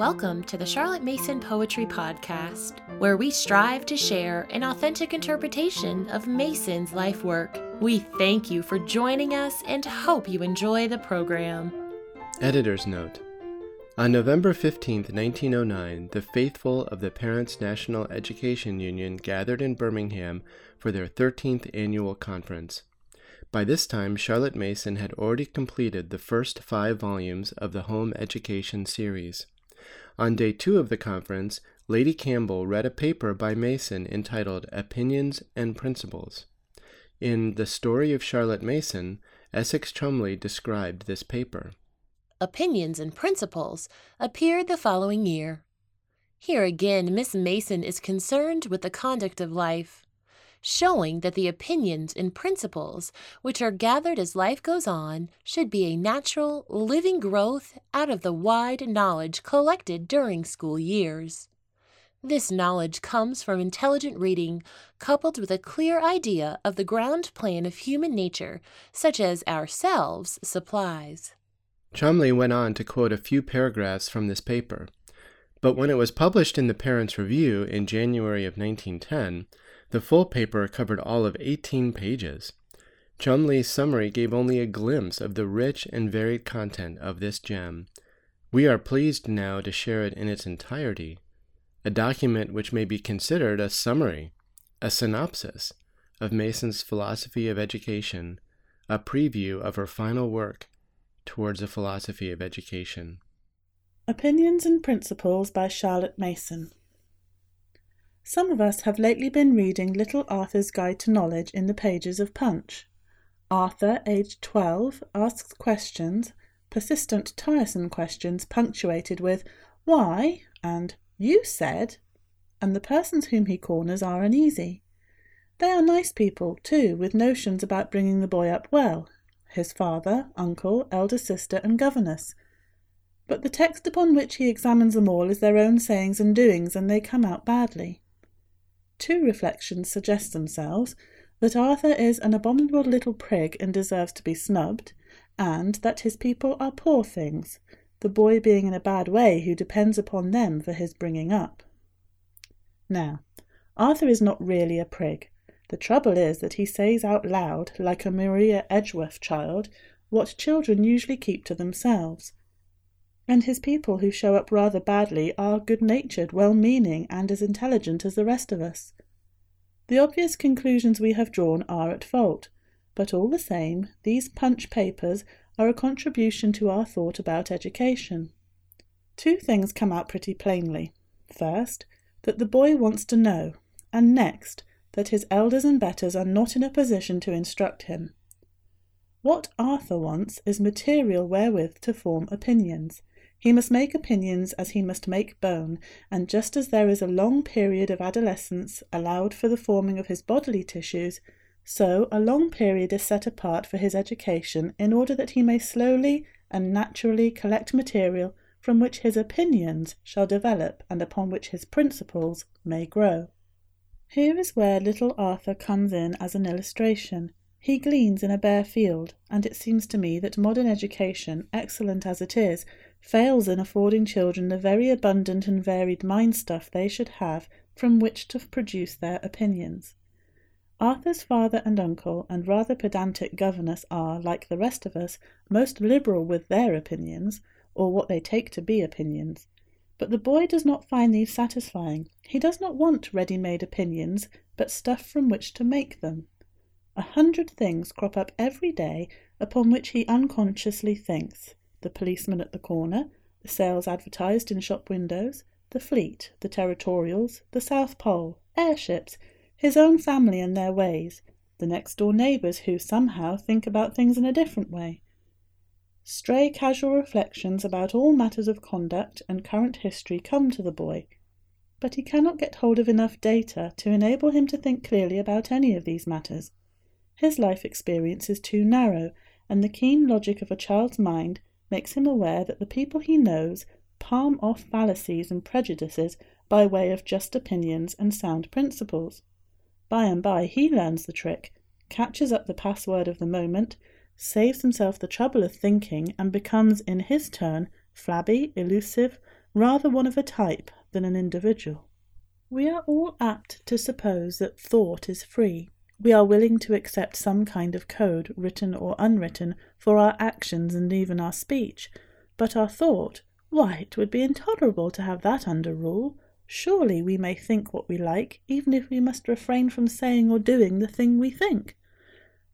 Welcome to the Charlotte Mason Poetry Podcast, where we strive to share an authentic interpretation of Mason's life work. We thank you for joining us and hope you enjoy the program. Editor's Note On November 15, 1909, the faithful of the Parents National Education Union gathered in Birmingham for their 13th annual conference. By this time, Charlotte Mason had already completed the first five volumes of the Home Education series. On day two of the conference, Lady Campbell read a paper by Mason entitled Opinions and Principles. In The Story of Charlotte Mason, Essex Cholmondeley described this paper. Opinions and Principles appeared the following year. Here again, Miss Mason is concerned with the conduct of life showing that the opinions and principles which are gathered as life goes on should be a natural, living growth out of the wide knowledge collected during school years. This knowledge comes from intelligent reading, coupled with a clear idea of the ground plan of human nature, such as ourselves supplies. Cholmondeley went on to quote a few paragraphs from this paper. But when it was published in the Parents' Review in January of 1910, the full paper covered all of 18 pages. Cholmondeley's summary gave only a glimpse of the rich and varied content of this gem. We are pleased now to share it in its entirety, a document which may be considered a summary, a synopsis of Mason's philosophy of education, a preview of her final work towards a philosophy of education. Opinions and Principles by Charlotte Mason. Some of us have lately been reading Little Arthur's Guide to Knowledge in the pages of Punch. Arthur, aged 12, asks questions, persistent, tiresome questions punctuated with why and you said, and the persons whom he corners are uneasy. They are nice people, too, with notions about bringing the boy up well his father, uncle, elder sister, and governess. But the text upon which he examines them all is their own sayings and doings, and they come out badly. Two reflections suggest themselves that Arthur is an abominable little prig and deserves to be snubbed, and that his people are poor things, the boy being in a bad way who depends upon them for his bringing up. Now, Arthur is not really a prig. The trouble is that he says out loud, like a Maria Edgeworth child, what children usually keep to themselves, and his people who show up rather badly are good natured, well meaning, and as intelligent as the rest of us. The obvious conclusions we have drawn are at fault, but all the same, these punch papers are a contribution to our thought about education. Two things come out pretty plainly. First, that the boy wants to know, and next, that his elders and betters are not in a position to instruct him. What Arthur wants is material wherewith to form opinions, he must make opinions as he must make bone, and just as there is a long period of adolescence allowed for the forming of his bodily tissues, so a long period is set apart for his education in order that he may slowly and naturally collect material from which his opinions shall develop and upon which his principles may grow. Here is where little Arthur comes in as an illustration. He gleans in a bare field, and it seems to me that modern education, excellent as it is, fails in affording children the very abundant and varied mind stuff they should have from which to produce their opinions. Arthur's father and uncle and rather pedantic governess are, like the rest of us, most liberal with their opinions, or what they take to be opinions. But the boy does not find these satisfying. He does not want ready made opinions, but stuff from which to make them. A hundred things crop up every day upon which he unconsciously thinks the policeman at the corner, the sales advertised in shop windows, the fleet, the territorials, the South Pole, airships, his own family and their ways, the next door neighbours who somehow think about things in a different way. Stray casual reflections about all matters of conduct and current history come to the boy, but he cannot get hold of enough data to enable him to think clearly about any of these matters. His life experience is too narrow, and the keen logic of a child's mind makes him aware that the people he knows palm off fallacies and prejudices by way of just opinions and sound principles. By and by he learns the trick, catches up the password of the moment, saves himself the trouble of thinking, and becomes in his turn flabby, elusive, rather one of a type than an individual. We are all apt to suppose that thought is free. We are willing to accept some kind of code, written or unwritten, for our actions and even our speech. But our thought, why, it would be intolerable to have that under rule. Surely we may think what we like, even if we must refrain from saying or doing the thing we think.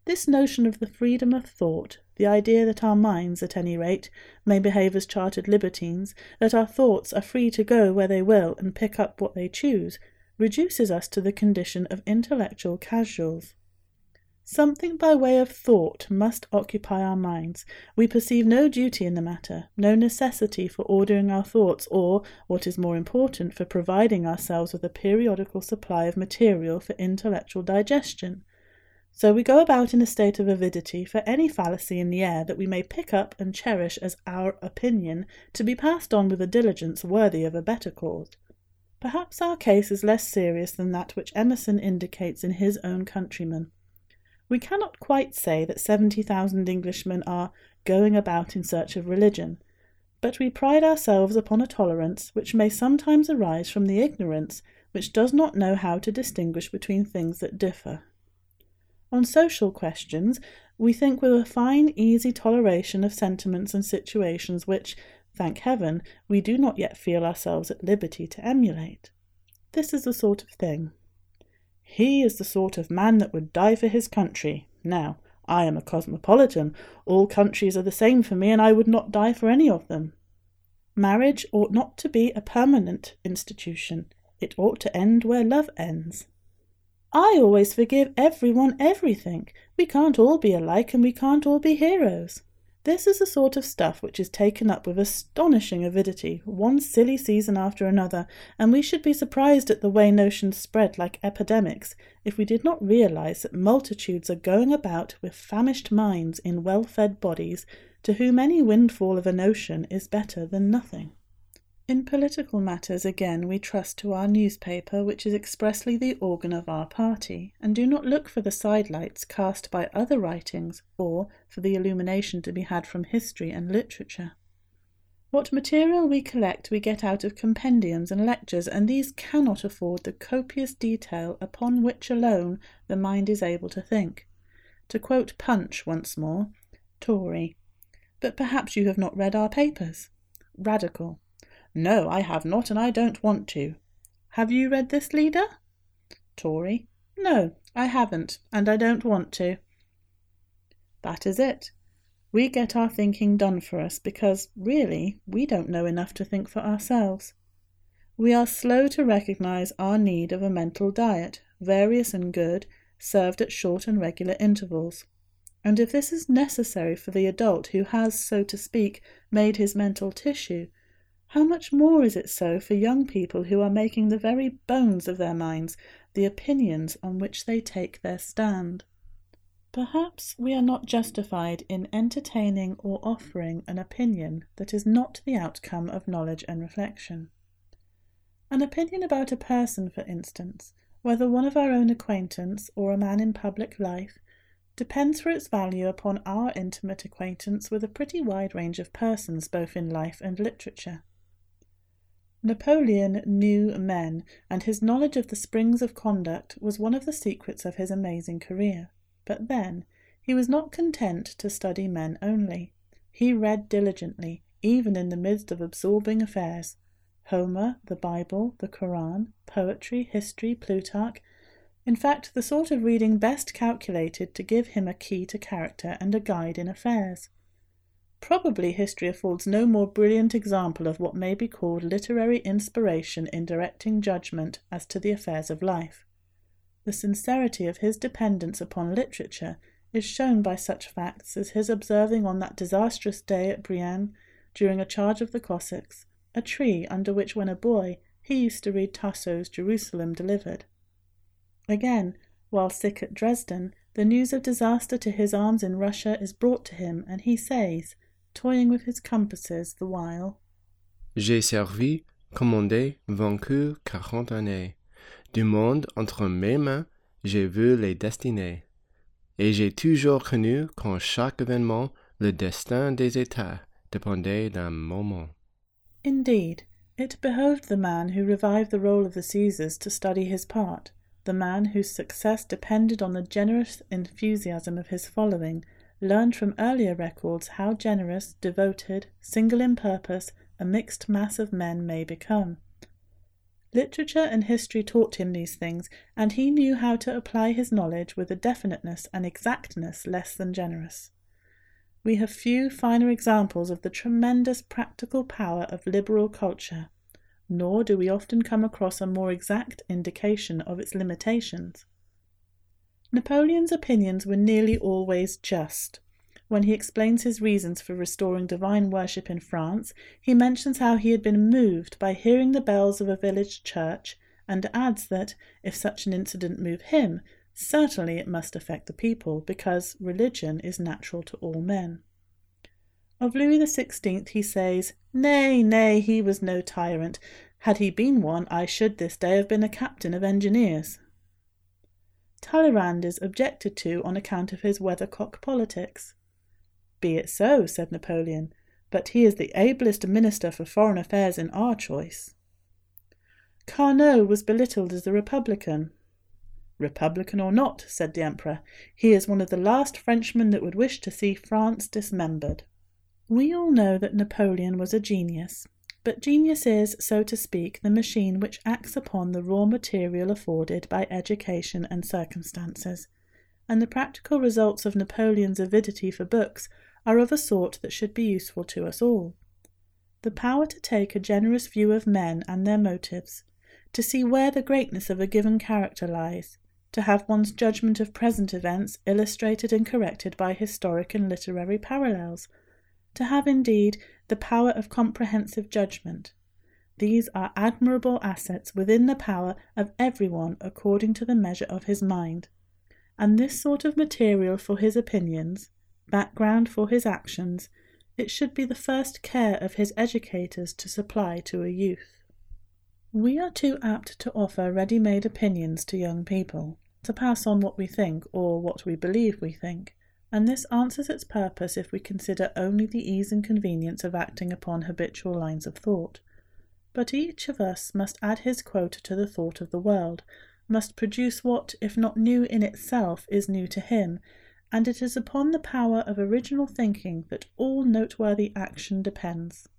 This notion of the freedom of thought, the idea that our minds, at any rate, may behave as chartered libertines, that our thoughts are free to go where they will and pick up what they choose, reduces us to the condition of intellectual casuals. Something by way of thought must occupy our minds. We perceive no duty in the matter, no necessity for ordering our thoughts, or, what is more important, for providing ourselves with a periodical supply of material for intellectual digestion. So we go about in a state of avidity for any fallacy in the air that we may pick up and cherish as our opinion, to be passed on with a diligence worthy of a better cause. Perhaps our case is less serious than that which Emerson indicates in his own countrymen. We cannot quite say that seventy thousand Englishmen are going about in search of religion, but we pride ourselves upon a tolerance which may sometimes arise from the ignorance which does not know how to distinguish between things that differ. On social questions, we think with a fine, easy toleration of sentiments and situations which, thank heaven, we do not yet feel ourselves at liberty to emulate. This is the sort of thing. He is the sort of man that would die for his country. Now, I am a cosmopolitan. All countries are the same for me, and I would not die for any of them. Marriage ought not to be a permanent institution. It ought to end where love ends. I always forgive everyone everything. We can't all be alike and we can't all be heroes. This is the sort of stuff which is taken up with astonishing avidity, one silly season after another, and we should be surprised at the way notions spread like epidemics if we did not realize that multitudes are going about with famished minds in well fed bodies, to whom any windfall of a notion is better than nothing. In political matters, again, we trust to our newspaper, which is expressly the organ of our party, and do not look for the sidelights cast by other writings or for the illumination to be had from history and literature. What material we collect we get out of compendiums and lectures, and these cannot afford the copious detail upon which alone the mind is able to think. To quote Punch once more, Tory. But perhaps you have not read our papers. Radical. No, I have not, and I don't want to. Have you read this leader? Tory. No, I haven't, and I don't want to. That is it. We get our thinking done for us because, really, we don't know enough to think for ourselves. We are slow to recognize our need of a mental diet, various and good, served at short and regular intervals. And if this is necessary for the adult who has, so to speak, made his mental tissue, how much more is it so for young people who are making the very bones of their minds the opinions on which they take their stand? Perhaps we are not justified in entertaining or offering an opinion that is not the outcome of knowledge and reflection. An opinion about a person, for instance, whether one of our own acquaintance or a man in public life, depends for its value upon our intimate acquaintance with a pretty wide range of persons both in life and literature. Napoleon knew men, and his knowledge of the springs of conduct was one of the secrets of his amazing career. But then, he was not content to study men only. He read diligently, even in the midst of absorbing affairs. Homer, the Bible, the Koran, poetry, history, Plutarch, in fact, the sort of reading best calculated to give him a key to character and a guide in affairs. Probably history affords no more brilliant example of what may be called literary inspiration in directing judgment as to the affairs of life. The sincerity of his dependence upon literature is shown by such facts as his observing on that disastrous day at Brienne, during a charge of the Cossacks, a tree under which when a boy he used to read Tasso's Jerusalem Delivered. Again, while sick at Dresden, the news of disaster to his arms in Russia is brought to him, and he says, toying with his compasses the while. J'ai servi, commandé, vaincu quarante années. Du monde entre mes mains, j'ai vu les destinées. Et j'ai toujours connu qu'en chaque événement, le destin des États dépendait d'un moment. Indeed, It behoved the man who revived the role of the Caesars to study his part, the man whose success depended on the generous enthusiasm of his following, learned from earlier records how generous, devoted, single in purpose, a mixed mass of men may become. Literature and history taught him these things, and he knew how to apply his knowledge with a definiteness and exactness less than generous. We have few finer examples of the tremendous practical power of liberal culture, nor do we often come across a more exact indication of its limitations. Napoleon's opinions were nearly always just. When he explains his reasons for restoring divine worship in France, he mentions how he had been moved by hearing the bells of a village church, and adds that, if such an incident move him, certainly it must affect the people, because religion is natural to all men. Of Louis XVI he says, Nay, nay, he was no tyrant. Had he been one, I should this day have been a captain of engineers. Talleyrand is objected to on account of his weathercock politics. Be it so, said Napoleon, but he is the ablest minister for foreign affairs in our choice. Carnot was belittled as a republican. Republican or not, said the Emperor, he is one of the last Frenchmen that would wish to see France dismembered. We all know that Napoleon was a genius, but genius is, so to speak, the machine which acts upon the raw material afforded by education and circumstances, and the practical results of Napoleon's avidity for books are of a sort that should be useful to us all. The power to take a generous view of men and their motives, to see where the greatness of a given character lies, to have one's judgment of present events illustrated and corrected by historic and literary parallels, to have indeed the power of comprehensive judgment. These are admirable assets within the power of everyone according to the measure of his mind, and this sort of material for his opinions, background for his actions, it should be the first care of his educators to supply to a youth. We are too apt to offer ready made opinions to young people, to pass on what we think or what we believe we think, and this answers its purpose if we consider only the ease and convenience of acting upon habitual lines of thought. But each of us must add his quota to the thought of the world, must produce what, if not new in itself, is new to him, and it is upon the power of original thinking that all noteworthy action depends.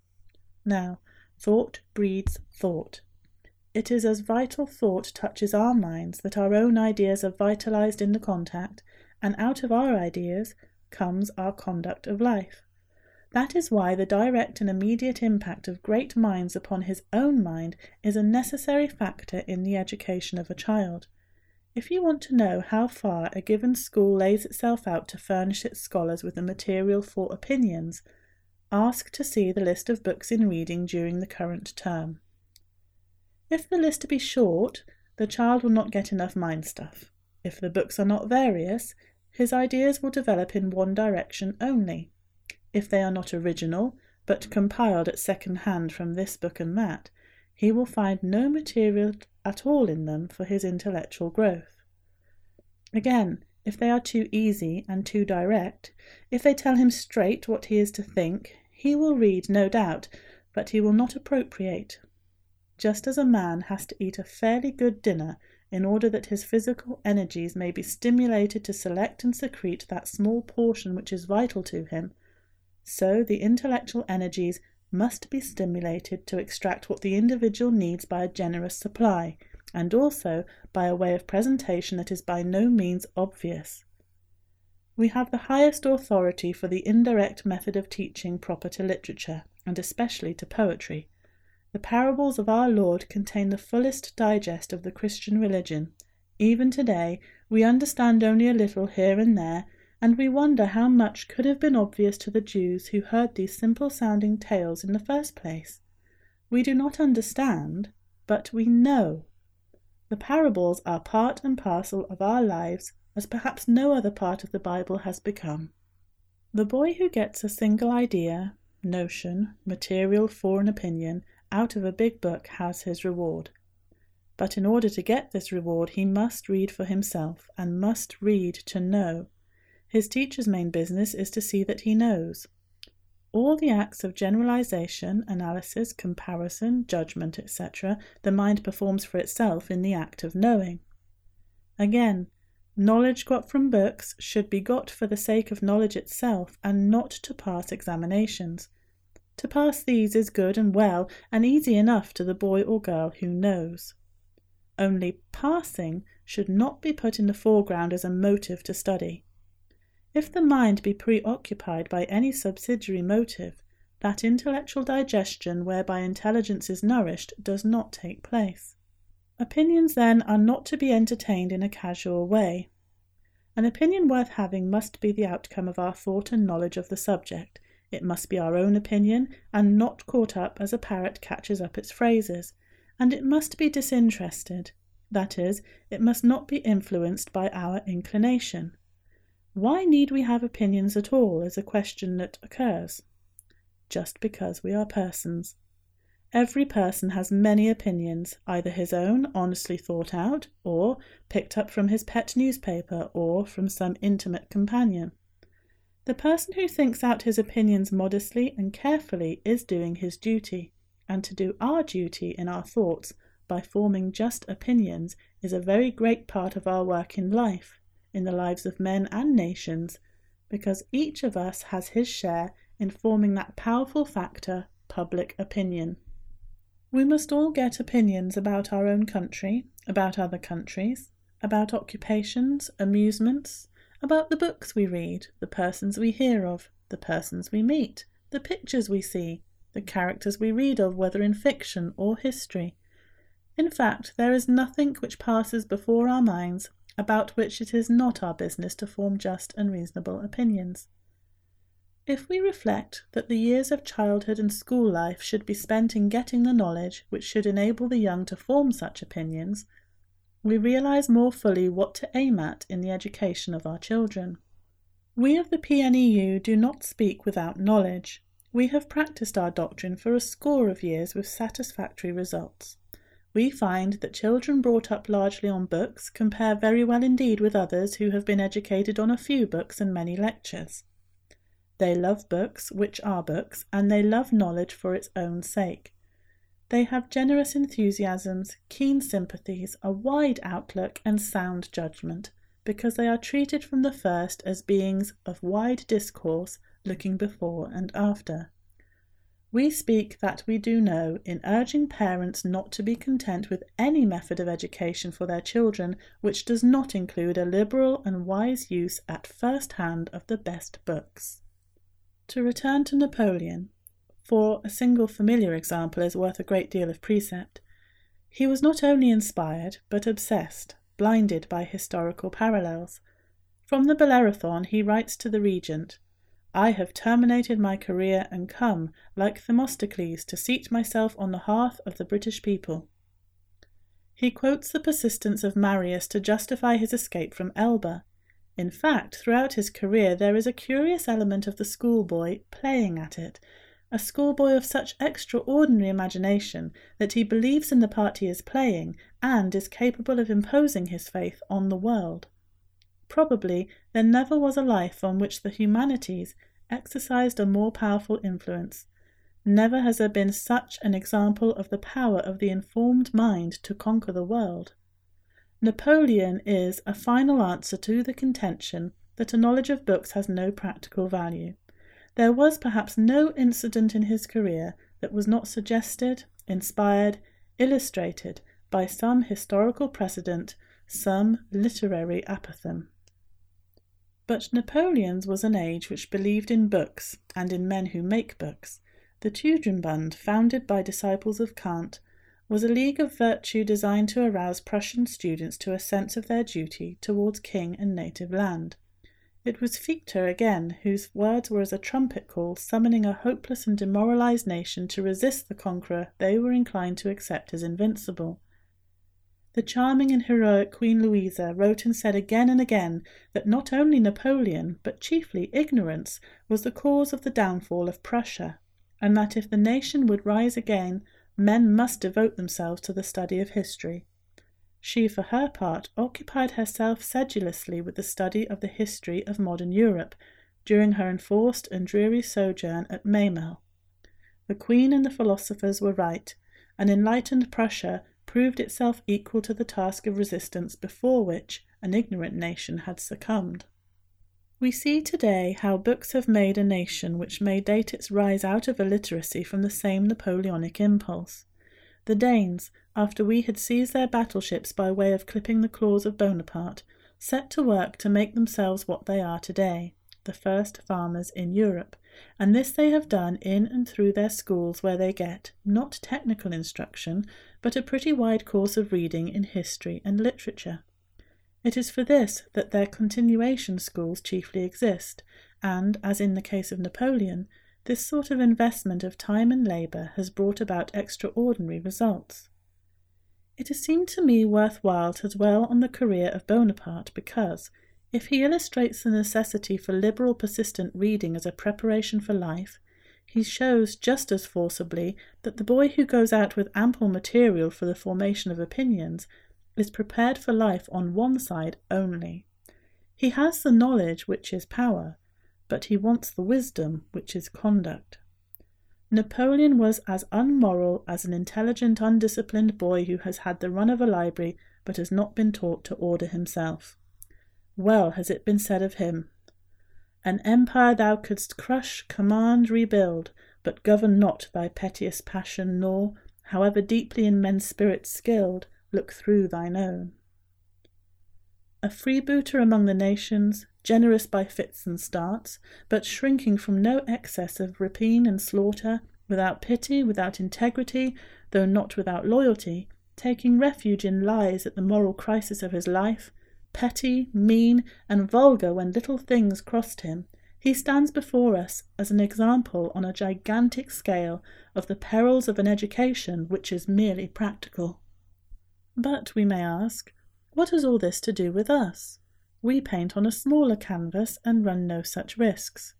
Now, thought breeds thought. It is as vital thought touches our minds that our own ideas are vitalized in the contact, and out of our ideas comes our conduct of life. That is why the direct and immediate impact of great minds upon his own mind is a necessary factor in the education of a child. If you want to know how far a given school lays itself out to furnish its scholars with the material for opinions, ask to see the list of books in reading during the current term. If the list be short, the child will not get enough mind stuff. If the books are not various, his ideas will develop in one direction only. If they are not original, but compiled at second hand from this book and that, he will find no material at all in them for his intellectual growth. Again, if they are too easy and too direct, if they tell him straight what he is to think, he will read, no doubt, but he will not appropriate. Just as a man has to eat a fairly good dinner in order that his physical energies may be stimulated to select and secrete that small portion which is vital to him, so the intellectual energies must be stimulated to extract what the individual needs by a generous supply, and also by a way of presentation that is by no means obvious. We have the highest authority for the indirect method of teaching proper to literature, and especially to poetry. The parables of our Lord contain the fullest digest of the Christian religion. Even today, we understand only a little here and there, and we wonder how much could have been obvious to the Jews who heard these simple sounding tales in the first place. We do not understand, but we know. The parables are part and parcel of our lives, as perhaps no other part of the Bible has become. The boy who gets a single idea, notion, material for an opinion, out of a big book has his reward. But in order to get this reward, he must read for himself, and must read to know. His teacher's main business is to see that he knows. all the acts of generalization, analysis, comparison, judgment, etc., the mind performs for itself in the act of knowing. Again, knowledge got from books should be got for the sake of knowledge itself and not to pass examinations. To pass these is good and well and easy enough to the boy or girl who knows. Only passing should not be put in the foreground as a motive to study. If the mind be preoccupied by any subsidiary motive, that intellectual digestion whereby intelligence is nourished does not take place. Opinions, then, are not to be entertained in a casual way. An opinion worth having must be the outcome of our thought and knowledge of the subject. It must be our own opinion, and not caught up as a parrot catches up its phrases, and it must be disinterested. That is, it must not be influenced by our inclination. Why need we have opinions at all is a question that occurs. Just because we are persons. Every person has many opinions, either his own, honestly thought out, or picked up from his pet newspaper, or from some intimate companion. The person who thinks out his opinions modestly and carefully is doing his duty, and to do our duty in our thoughts by forming just opinions is a very great part of our work in life in the lives of men and nations, because each of us has his share in forming that powerful factor, public opinion. We must all get opinions about our own country, about other countries, about occupations, amusements, about the books we read, the persons we hear of, the persons we meet, the pictures we see, the characters we read of, whether in fiction or history. In fact, there is nothing which passes before our minds about which it is not our business to form just and reasonable opinions. If we reflect that the years of childhood and school life should be spent in getting the knowledge which should enable the young to form such opinions, we realize more fully what to aim at in the education of our children. We of the PNEU do not speak without knowledge. We have practiced our doctrine for a score of years with satisfactory results we find that children brought up largely on books compare very well indeed with others who have been educated on a few books and many lectures. They love books, which are books, and they love knowledge for its own sake. They have generous enthusiasms, keen sympathies, a wide outlook, and sound judgment, because they are treated from the first as beings of wide discourse, looking before and after. We speak that we do know in urging parents not to be content with any method of education for their children which does not include a liberal and wise use at first hand of the best books. To return to Napoleon, for a single familiar example is worth a great deal of precept, he was not only inspired, but obsessed, blinded by historical parallels. From the Bellerophon he writes to the regent I have terminated my career and come, like Themistocles, to seat myself on the hearth of the British people. He quotes the persistence of Marius to justify his escape from Elba. In fact, throughout his career, there is a curious element of the schoolboy playing at it, a schoolboy of such extraordinary imagination that he believes in the part he is playing and is capable of imposing his faith on the world. Probably there never was a life on which the humanities exercised a more powerful influence. Never has there been such an example of the power of the informed mind to conquer the world. Napoleon is a final answer to the contention that a knowledge of books has no practical value. There was perhaps no incident in his career that was not suggested, inspired, illustrated by some historical precedent, some literary apothegm. But Napoleon's was an age which believed in books and in men who make books. The Tugendbund, founded by disciples of Kant, was a league of virtue designed to arouse Prussian students to a sense of their duty towards king and native land. It was Fichte again whose words were as a trumpet call summoning a hopeless and demoralized nation to resist the conqueror they were inclined to accept as invincible. The charming and heroic Queen Louisa wrote and said again and again that not only Napoleon, but chiefly ignorance, was the cause of the downfall of Prussia, and that if the nation would rise again, men must devote themselves to the study of history. She, for her part, occupied herself sedulously with the study of the history of modern Europe, during her enforced and dreary sojourn at Memel. The queen and the philosophers were right, and enlightened Prussia proved itself equal to the task of resistance before which an ignorant nation had succumbed. We see today how books have made a nation which may date its rise out of illiteracy from the same Napoleonic impulse. The Danes, after we had seized their battleships by way of clipping the claws of Bonaparte, set to work to make themselves what they are today, the first farmers in Europe, and this they have done in and through their schools where they get, not technical instruction, but a pretty wide course of reading in history and literature. It is for this that their continuation schools chiefly exist, and, as in the case of Napoleon, this sort of investment of time and labour has brought about extraordinary results. It has seemed to me worth while to dwell on the career of Bonaparte because, if he illustrates the necessity for liberal persistent reading as a preparation for life, he shows just as forcibly that the boy who goes out with ample material for the formation of opinions is prepared for life on one side only. He has the knowledge which is power, but he wants the wisdom which is conduct. Napoleon was as unmoral as an intelligent, undisciplined boy who has had the run of a library but has not been taught to order himself. Well has it been said of him An empire thou couldst crush, command, rebuild, but govern not thy pettiest passion, nor, however deeply in men's spirits skilled, look through thine own. A freebooter among the nations, generous by fits and starts, but shrinking from no excess of rapine and slaughter, without pity, without integrity, though not without loyalty, taking refuge in lies at the moral crisis of his life, petty, mean, and vulgar when little things crossed him, he stands before us as an example on a gigantic scale of the perils of an education which is merely practical. But, we may ask, what has all this to do with us? We paint on a smaller canvas and run no such risks.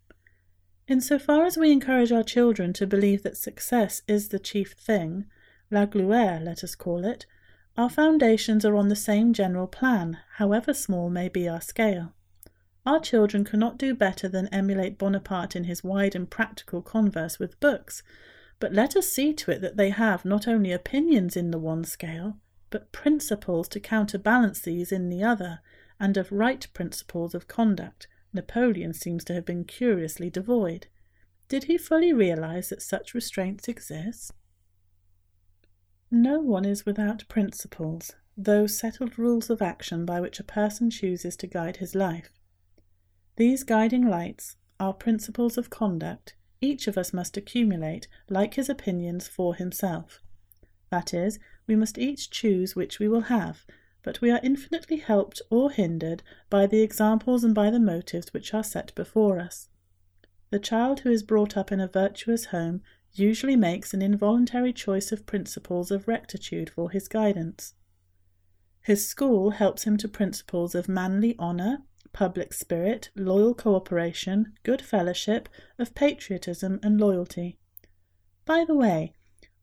In so far as we encourage our children to believe that success is the chief thing, la gloire, let us call it, our foundations are on the same general plan, however small may be our scale. Our children cannot do better than emulate Bonaparte in his wide and practical converse with books, but let us see to it that they have not only opinions in the one scale, but principles to counterbalance these in the other, and of right principles of conduct, Napoleon seems to have been curiously devoid. Did he fully realize that such restraints exist? No one is without principles, those settled rules of action by which a person chooses to guide his life. These guiding lights are principles of conduct each of us must accumulate, like his opinions, for himself. That is, we must each choose which we will have, but we are infinitely helped or hindered by the examples and by the motives which are set before us. The child who is brought up in a virtuous home usually makes an involuntary choice of principles of rectitude for his guidance. His school helps him to principles of manly honour, public spirit, loyal cooperation, good fellowship, of patriotism and loyalty. By the way,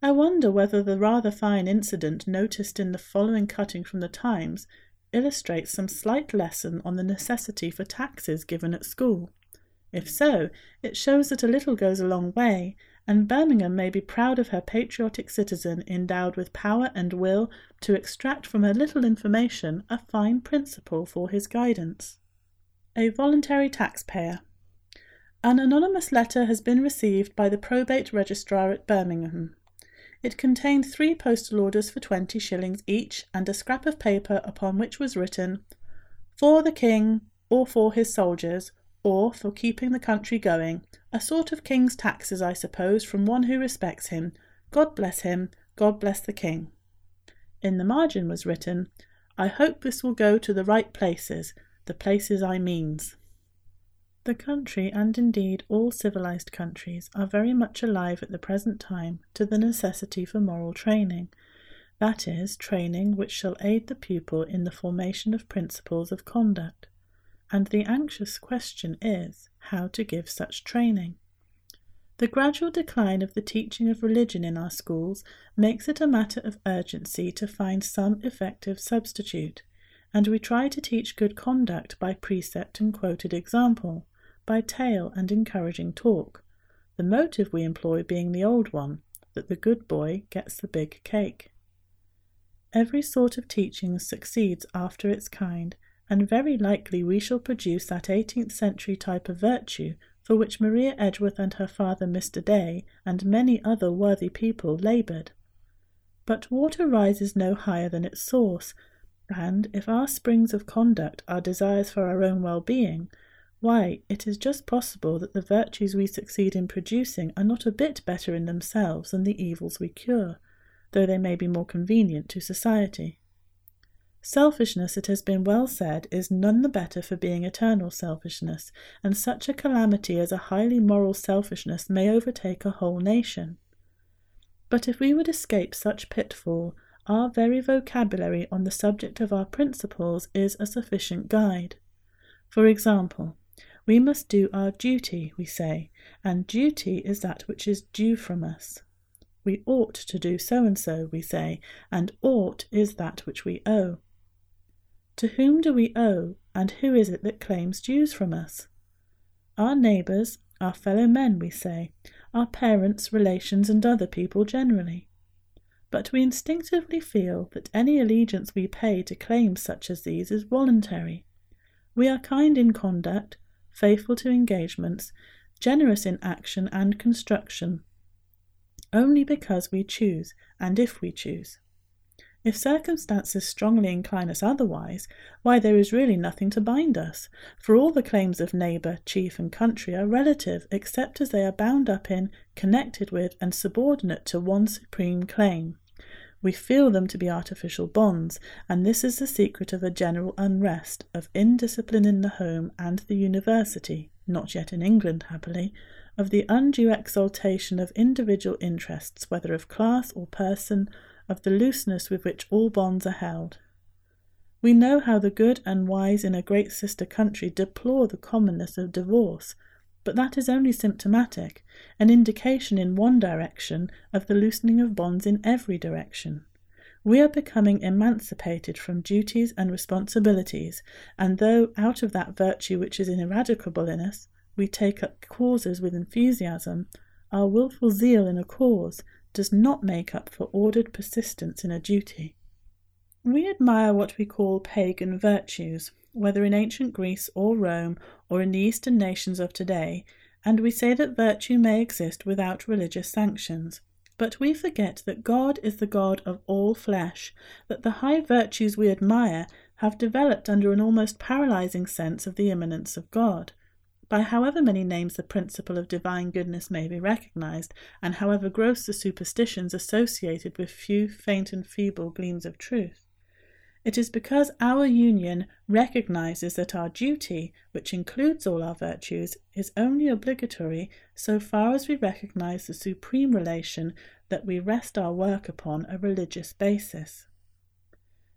I wonder whether the rather fine incident noticed in the following cutting from the Times illustrates some slight lesson on the necessity for taxes given at school. If so, it shows that a little goes a long way, and Birmingham may be proud of her patriotic citizen endowed with power and will to extract from a little information a fine principle for his guidance. A voluntary taxpayer. An anonymous letter has been received by the probate registrar at Birmingham. It contained three postal orders for twenty shillings each, and a scrap of paper upon which was written, For the King, or for his soldiers, or for keeping the country going, a sort of king's taxes, I suppose, from one who respects him. God bless him, God bless the King. In the margin was written, I hope this will go to the right places, the places I means. The country, and indeed all civilized countries, are very much alive at the present time to the necessity for moral training, that is, training which shall aid the pupil in the formation of principles of conduct. And the anxious question is, how to give such training. The gradual decline of the teaching of religion in our schools makes it a matter of urgency to find some effective substitute, and we try to teach good conduct by precept and quoted example by tale and encouraging talk, the motive we employ being the old one, that the good boy gets the big cake. Every sort of teaching succeeds after its kind, and very likely we shall produce that eighteenth century type of virtue for which Maria Edgeworth and her father Mr. Day and many other worthy people laboured. But water rises no higher than its source, and if our springs of conduct are desires for our own well being, why, it is just possible that the virtues we succeed in producing are not a bit better in themselves than the evils we cure, though they may be more convenient to society. Selfishness, it has been well said, is none the better for being eternal selfishness, and such a calamity as a highly moral selfishness may overtake a whole nation. But if we would escape such pitfall, our very vocabulary on the subject of our principles is a sufficient guide. For example, we must do our duty, we say, and duty is that which is due from us. We ought to do so and so, we say, and ought is that which we owe. To whom do we owe, and who is it that claims dues from us? Our neighbours, our fellow men, we say, our parents, relations, and other people generally. But we instinctively feel that any allegiance we pay to claims such as these is voluntary. We are kind in conduct, faithful to engagements, generous in action and construction, only because we choose, and if we choose. If circumstances strongly incline us otherwise, why there is really nothing to bind us, for all the claims of neighbour, chief, and country are relative, except as they are bound up in, connected with, and subordinate to one supreme claim. We feel them to be artificial bonds, and this is the secret of a general unrest, of indiscipline in the home and the university, not yet in England, happily, of the undue exaltation of individual interests, whether of class or person, of the looseness with which all bonds are held. We know how the good and wise in a great sister country deplore the commonness of divorce, but that is only symptomatic, an indication in one direction of the loosening of bonds in every direction. We are becoming emancipated from duties and responsibilities, and though out of that virtue which is ineradicable in us, we take up causes with enthusiasm, our wilful zeal in a cause does not make up for ordered persistence in a duty. We admire what we call pagan virtues, whether in ancient Greece or Rome or in the Eastern nations of today, and we say that virtue may exist without religious sanctions. But we forget that God is the God of all flesh, that the high virtues we admire have developed under an almost paralyzing sense of the immanence of God. By however many names the principle of divine goodness may be recognized, and however gross the superstitions associated with few faint and feeble gleams of truth, it is because our union recognizes that our duty, which includes all our virtues, is only obligatory so far as we recognize the supreme relation that we rest our work upon a religious basis.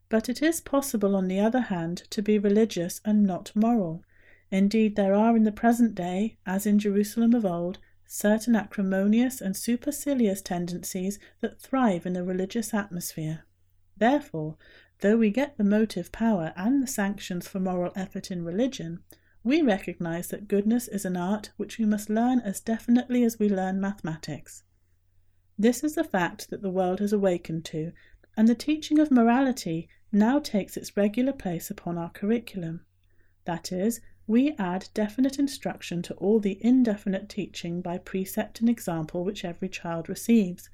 But it is possible, on the other hand, to be religious and not moral. Indeed, there are in the present day, as in Jerusalem of old, certain acrimonious and supercilious tendencies that thrive in a religious atmosphere. Therefore, Though we get the motive power and the sanctions for moral effort in religion, we recognize that goodness is an art which we must learn as definitely as we learn mathematics. This is the fact that the world has awakened to, and the teaching of morality now takes its regular place upon our curriculum. That is, we add definite instruction to all the indefinite teaching by precept and example which every child receives,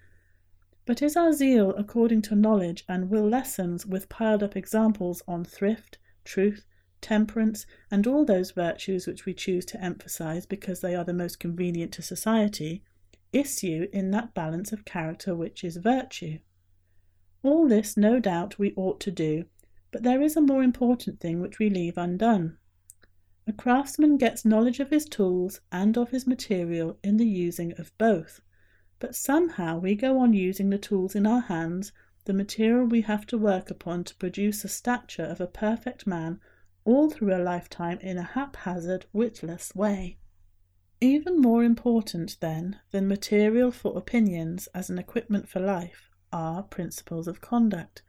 but is our zeal according to knowledge and will lessons with piled up examples on thrift, truth, temperance, and all those virtues which we choose to emphasize because they are the most convenient to society, issue in that balance of character which is virtue? All this, no doubt, we ought to do, but there is a more important thing which we leave undone. A craftsman gets knowledge of his tools and of his material in the using of both but somehow we go on using the tools in our hands, the material we have to work upon to produce the stature of a perfect man, all through a lifetime in a haphazard, witless way. Even more important, then, than material for opinions as an equipment for life are principles of conduct.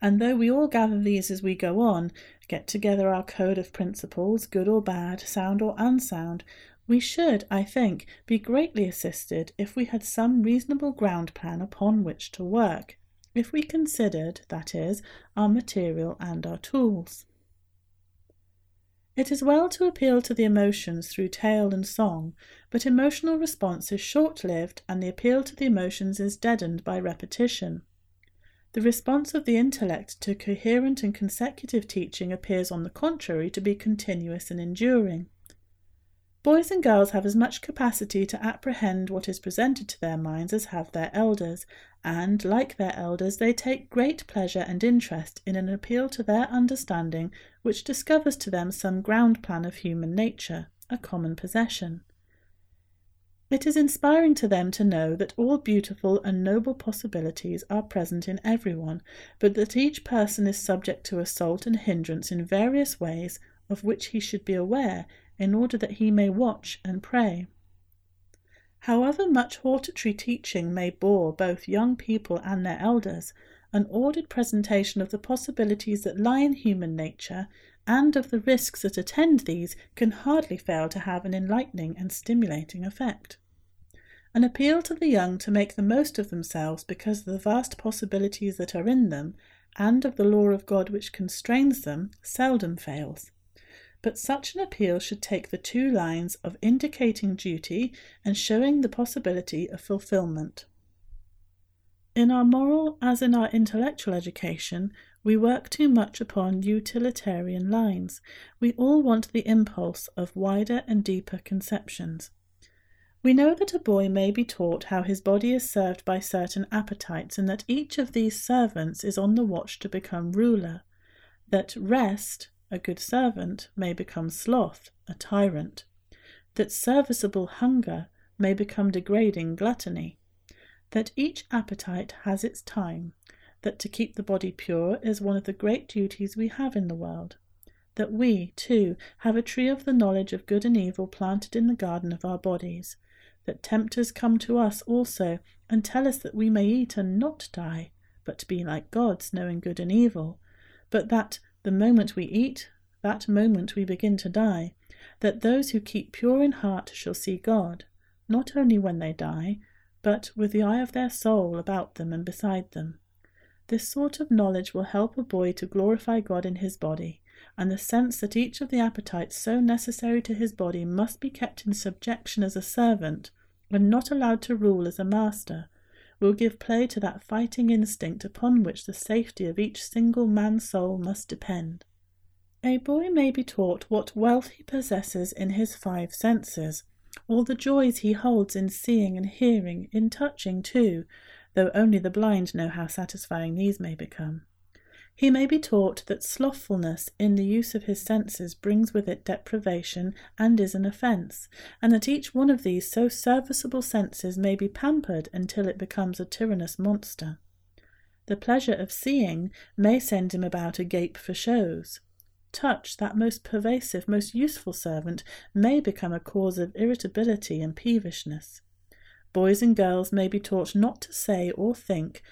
And though we all gather these as we go on, get together our code of principles, good or bad, sound or unsound, we should, I think, be greatly assisted if we had some reasonable ground plan upon which to work, if we considered, that is, our material and our tools. It is well to appeal to the emotions through tale and song, but emotional response is short lived and the appeal to the emotions is deadened by repetition. The response of the intellect to coherent and consecutive teaching appears, on the contrary, to be continuous and enduring. Boys and girls have as much capacity to apprehend what is presented to their minds as have their elders, and, like their elders, they take great pleasure and interest in an appeal to their understanding which discovers to them some ground plan of human nature, a common possession. It is inspiring to them to know that all beautiful and noble possibilities are present in everyone, but that each person is subject to assault and hindrance in various ways of which he should be aware in order that he may watch and pray. However much hortatory teaching may bore both young people and their elders, an ordered presentation of the possibilities that lie in human nature and of the risks that attend these can hardly fail to have an enlightening and stimulating effect. An appeal to the young to make the most of themselves because of the vast possibilities that are in them and of the law of God which constrains them seldom fails but such an appeal should take the two lines of indicating duty and showing the possibility of fulfillment. In our moral as in our intellectual education, we work too much upon utilitarian lines. We all want the impulse of wider and deeper conceptions. We know that a boy may be taught how his body is served by certain appetites, and that each of these servants is on the watch to become ruler. That rest, a good servant, may become sloth, a tyrant, that serviceable hunger may become degrading gluttony, that each appetite has its time, that to keep the body pure is one of the great duties we have in the world, that we, too, have a tree of the knowledge of good and evil planted in the garden of our bodies, that tempters come to us also and tell us that we may eat and not die, but be like gods, knowing good and evil, but that the moment we eat, that moment we begin to die, that those who keep pure in heart shall see God, not only when they die, but with the eye of their soul about them and beside them. This sort of knowledge will help a boy to glorify God in his body, and the sense that each of the appetites so necessary to his body must be kept in subjection as a servant, and not allowed to rule as a master, will give play to that fighting instinct upon which the safety of each single man's soul must depend. A boy may be taught what wealth he possesses in his five senses, all the joys he holds in seeing and hearing, in touching too, though only the blind know how satisfying these may become. He may be taught that slothfulness in the use of his senses brings with it deprivation and is an offence, and that each one of these so serviceable senses may be pampered until it becomes a tyrannous monster. The pleasure of seeing may send him about agape for shows. Touch, that most pervasive, most useful servant, may become a cause of irritability and peevishness. Boys and girls may be taught not to say or think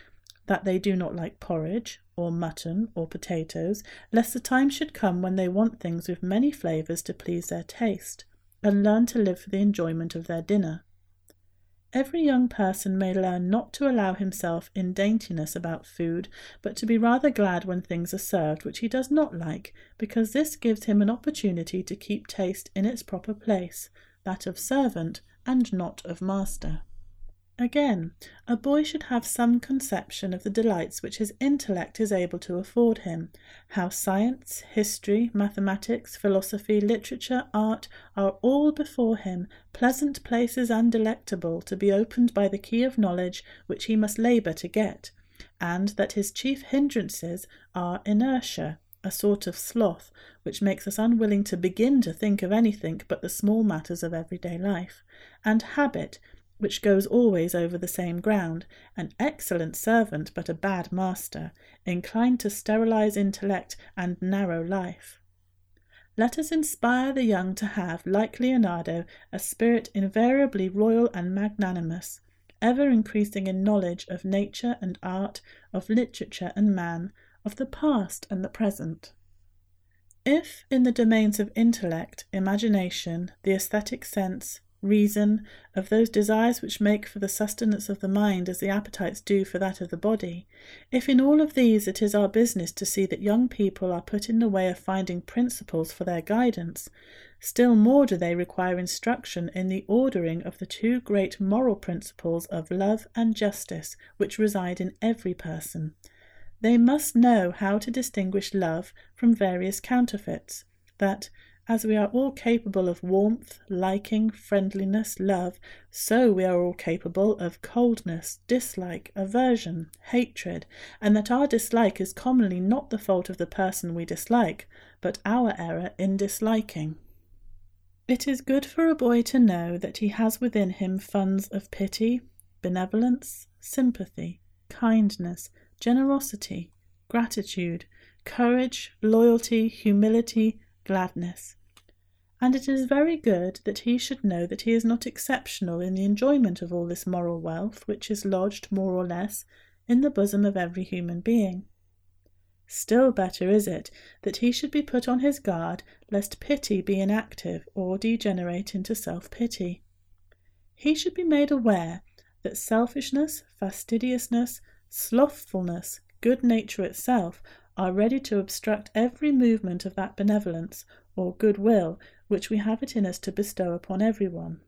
that they do not like porridge, or mutton, or potatoes, lest the time should come when they want things with many flavours to please their taste, and learn to live for the enjoyment of their dinner. Every young person may learn not to allow himself in daintiness about food, but to be rather glad when things are served which he does not like, because this gives him an opportunity to keep taste in its proper place, that of servant and not of master. Again, a boy should have some conception of the delights which his intellect is able to afford him, how science, history, mathematics, philosophy, literature, art are all before him pleasant places and delectable to be opened by the key of knowledge which he must labour to get, and that his chief hindrances are inertia, a sort of sloth which makes us unwilling to begin to think of anything but the small matters of everyday life, and habit which goes always over the same ground, an excellent servant but a bad master, inclined to sterilize intellect and narrow life. Let us inspire the young to have, like Leonardo, a spirit invariably royal and magnanimous, ever increasing in knowledge of nature and art, of literature and man, of the past and the present. If, in the domains of intellect, imagination, the aesthetic sense, reason, of those desires which make for the sustenance of the mind as the appetites do for that of the body, if in all of these it is our business to see that young people are put in the way of finding principles for their guidance, still more do they require instruction in the ordering of the two great moral principles of love and justice which reside in every person. They must know how to distinguish love from various counterfeits, that, as we are all capable of warmth, liking, friendliness, love, so we are all capable of coldness, dislike, aversion, hatred, and that our dislike is commonly not the fault of the person we dislike, but our error in disliking. It is good for a boy to know that he has within him funds of pity, benevolence, sympathy, kindness, generosity, gratitude, courage, loyalty, humility, gladness. And it is very good that he should know that he is not exceptional in the enjoyment of all this moral wealth which is lodged more or less in the bosom of every human being. Still better is it that he should be put on his guard lest pity be inactive or degenerate into self pity. He should be made aware that selfishness, fastidiousness, slothfulness, good nature itself are ready to obstruct every movement of that benevolence or good will which we have it in us to bestow upon every one.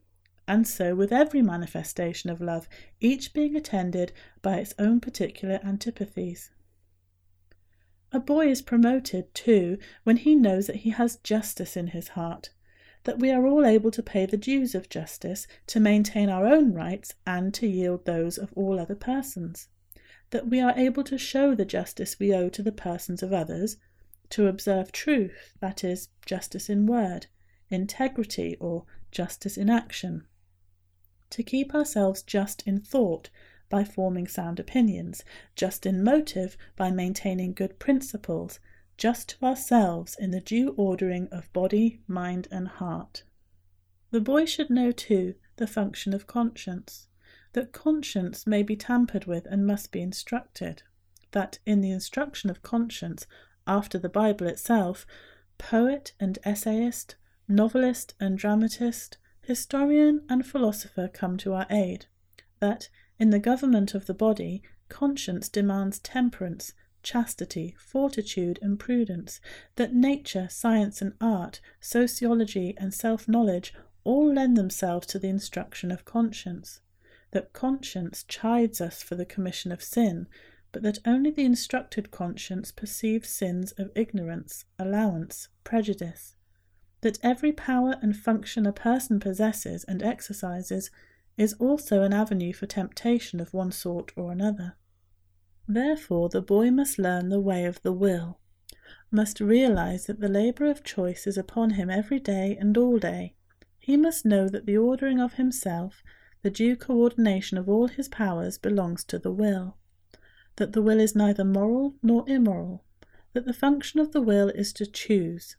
And so with every manifestation of love, each being attended by its own particular antipathies. A boy is promoted, too, when he knows that he has justice in his heart, that we are all able to pay the dues of justice, to maintain our own rights, and to yield those of all other persons that we are able to show the justice we owe to the persons of others, to observe truth, that is, justice in word, integrity, or justice in action, to keep ourselves just in thought by forming sound opinions, just in motive by maintaining good principles, just to ourselves in the due ordering of body, mind, and heart. The boy should know, too, the function of conscience that conscience may be tampered with and must be instructed, that in the instruction of conscience, after the Bible itself, poet and essayist, novelist and dramatist, historian and philosopher come to our aid, that in the government of the body, conscience demands temperance, chastity, fortitude, and prudence, that nature, science, and art, sociology, and self knowledge all lend themselves to the instruction of conscience that conscience chides us for the commission of sin, but that only the instructed conscience perceives sins of ignorance, allowance, prejudice, that every power and function a person possesses and exercises is also an avenue for temptation of one sort or another. Therefore, the boy must learn the way of the will, must realize that the labor of choice is upon him every day and all day. He must know that the ordering of himself the due coordination of all his powers belongs to the will, that the will is neither moral nor immoral, that the function of the will is to choose,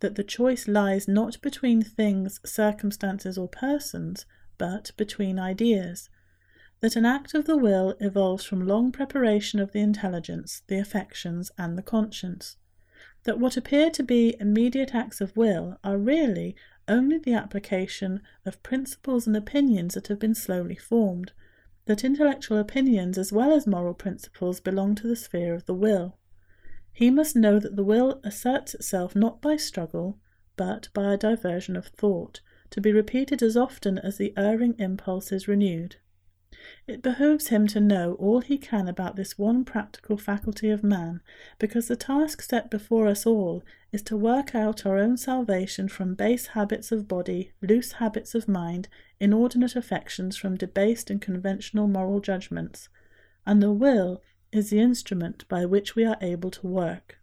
that the choice lies not between things, circumstances, or persons, but between ideas, that an act of the will evolves from long preparation of the intelligence, the affections, and the conscience, that what appear to be immediate acts of will are really only the application of principles and opinions that have been slowly formed, that intellectual opinions as well as moral principles belong to the sphere of the will. He must know that the will asserts itself not by struggle, but by a diversion of thought, to be repeated as often as the erring impulse is renewed. It behoves him to know all he can about this one practical faculty of man, because the task set before us all is to work out our own salvation from base habits of body, loose habits of mind, inordinate affections from debased and conventional moral judgments, and the will is the instrument by which we are able to work.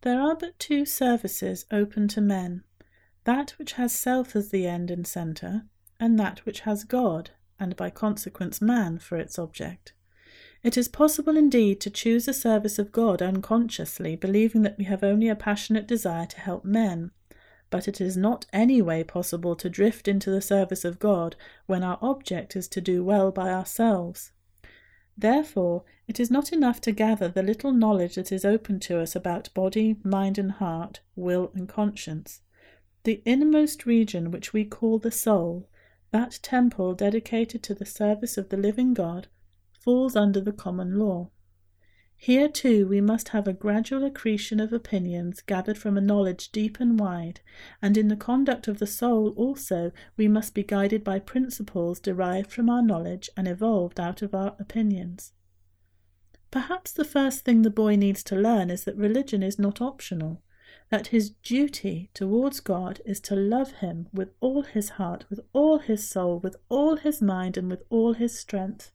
There are but two services open to men that which has self as the end and centre, and that which has God and by consequence man, for its object. It is possible indeed to choose the service of God unconsciously, believing that we have only a passionate desire to help men, but it is not any way possible to drift into the service of God when our object is to do well by ourselves. Therefore, it is not enough to gather the little knowledge that is open to us about body, mind, and heart, will, and conscience. The innermost region, which we call the soul, that temple dedicated to the service of the living God, falls under the common law. Here, too, we must have a gradual accretion of opinions gathered from a knowledge deep and wide, and in the conduct of the soul also we must be guided by principles derived from our knowledge and evolved out of our opinions. Perhaps the first thing the boy needs to learn is that religion is not optional, that his duty towards God is to love Him with all his heart, with all his soul, with all his mind, and with all his strength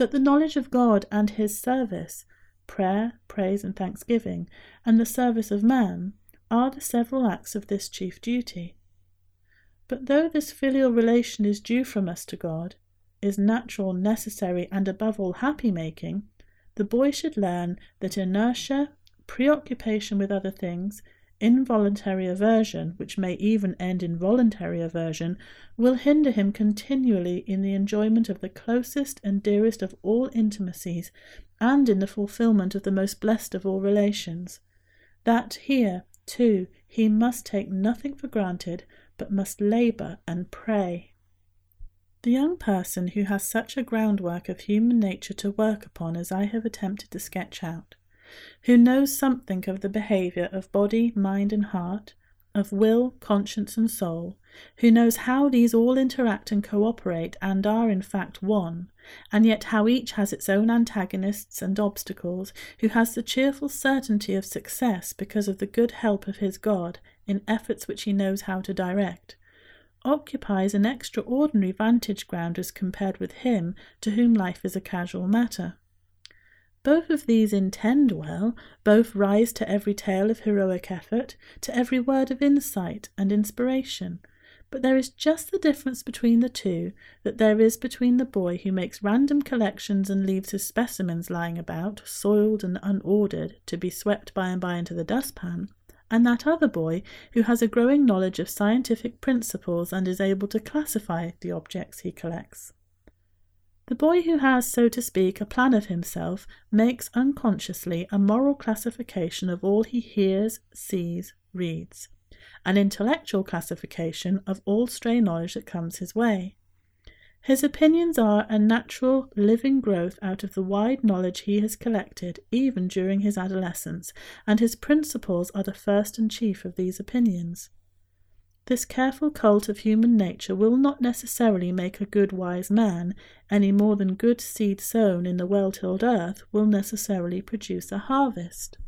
that the knowledge of God and his service, prayer, praise, and thanksgiving, and the service of man, are the several acts of this chief duty. But though this filial relation is due from us to God, is natural, necessary, and above all happy making, the boy should learn that inertia, preoccupation with other things, involuntary aversion, which may even end in voluntary aversion, will hinder him continually in the enjoyment of the closest and dearest of all intimacies, and in the fulfilment of the most blessed of all relations. That here, too, he must take nothing for granted, but must labour and pray. The young person who has such a groundwork of human nature to work upon as I have attempted to sketch out, who knows something of the behaviour of body, mind, and heart, of will, conscience, and soul, who knows how these all interact and cooperate and are in fact one, and yet how each has its own antagonists and obstacles, who has the cheerful certainty of success because of the good help of his God in efforts which he knows how to direct, occupies an extraordinary vantage ground as compared with him to whom life is a casual matter. Both of these intend well, both rise to every tale of heroic effort, to every word of insight and inspiration. But there is just the difference between the two that there is between the boy who makes random collections and leaves his specimens lying about, soiled and unordered, to be swept by and by into the dustpan, and that other boy who has a growing knowledge of scientific principles and is able to classify the objects he collects. The boy who has, so to speak, a plan of himself makes unconsciously a moral classification of all he hears, sees, reads, an intellectual classification of all stray knowledge that comes his way. His opinions are a natural, living growth out of the wide knowledge he has collected even during his adolescence, and his principles are the first and chief of these opinions. This careful cult of human nature will not necessarily make a good wise man, any more than good seed sown in the well tilled earth will necessarily produce a harvest.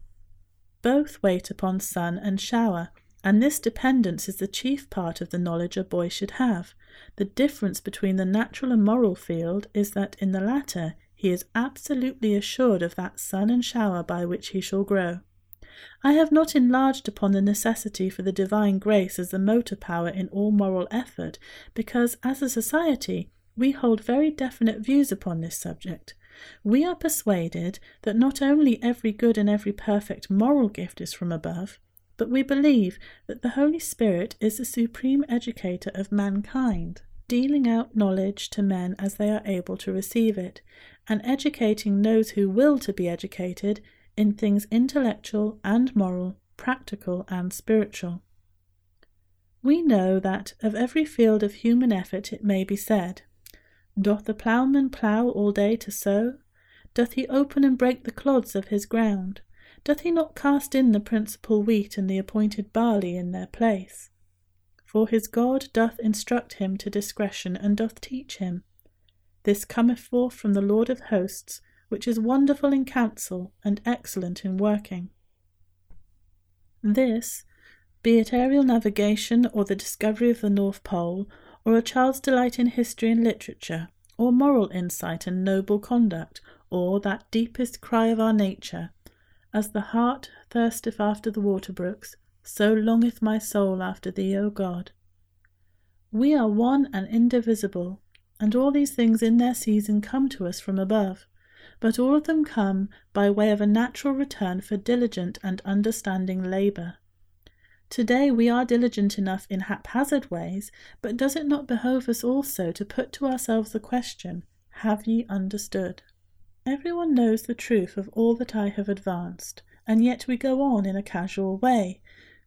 Both wait upon sun and shower, and this dependence is the chief part of the knowledge a boy should have. The difference between the natural and moral field is that in the latter he is absolutely assured of that sun and shower by which he shall grow. I have not enlarged upon the necessity for the divine grace as the motor power in all moral effort, because, as a society, we hold very definite views upon this subject. We are persuaded that not only every good and every perfect moral gift is from above, but we believe that the Holy Spirit is the supreme educator of mankind, dealing out knowledge to men as they are able to receive it, and educating those who will to be educated in things intellectual and moral, practical and spiritual. We know that of every field of human effort it may be said, Doth the ploughman plough all day to sow? Doth he open and break the clods of his ground? Doth he not cast in the principal wheat and the appointed barley in their place? For his God doth instruct him to discretion and doth teach him. This cometh forth from the Lord of hosts, which is wonderful in counsel and excellent in working. This, be it aerial navigation or the discovery of the North Pole, or a child's delight in history and literature, or moral insight and noble conduct, or that deepest cry of our nature, as the hart thirsteth after the water brooks, so longeth my soul after thee, O God. We are one and indivisible, and all these things in their season come to us from above but all of them come by way of a natural return for diligent and understanding labour. Today we are diligent enough in haphazard ways, but does it not behove us also to put to ourselves the question, Have ye understood? Everyone knows the truth of all that I have advanced, and yet we go on in a casual way,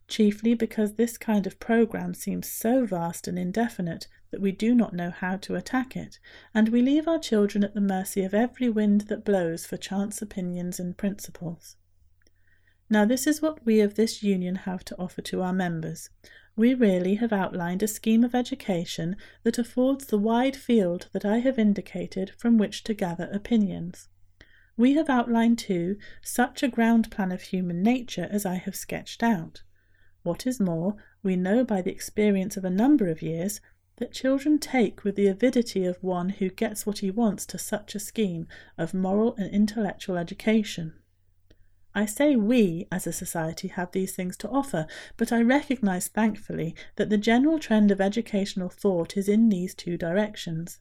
chiefly because this kind of programme seems so vast and indefinite that we do not know how to attack it, and we leave our children at the mercy of every wind that blows for chance opinions and principles. Now, this is what we of this union have to offer to our members. We really have outlined a scheme of education that affords the wide field that I have indicated from which to gather opinions. We have outlined, too, such a ground plan of human nature as I have sketched out. What is more, we know by the experience of a number of years that children take with the avidity of one who gets what he wants to such a scheme of moral and intellectual education. I say we, as a society, have these things to offer, but I recognise thankfully that the general trend of educational thought is in these two directions.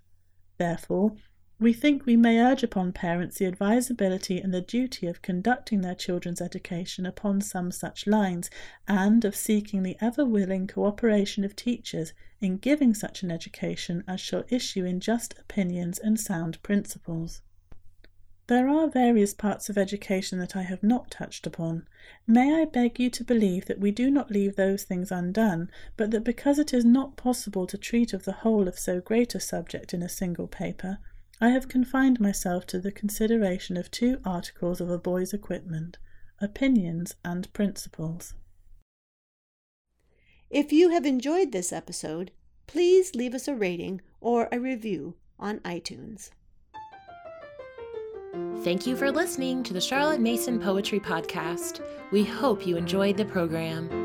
Therefore, we think we may urge upon parents the advisability and the duty of conducting their children's education upon some such lines, and of seeking the ever willing cooperation of teachers in giving such an education as shall issue in just opinions and sound principles. There are various parts of education that I have not touched upon. May I beg you to believe that we do not leave those things undone, but that because it is not possible to treat of the whole of so great a subject in a single paper, I have confined myself to the consideration of two articles of a boy's equipment opinions and principles. If you have enjoyed this episode, please leave us a rating or a review on iTunes. Thank you for listening to the Charlotte Mason Poetry Podcast. We hope you enjoyed the program.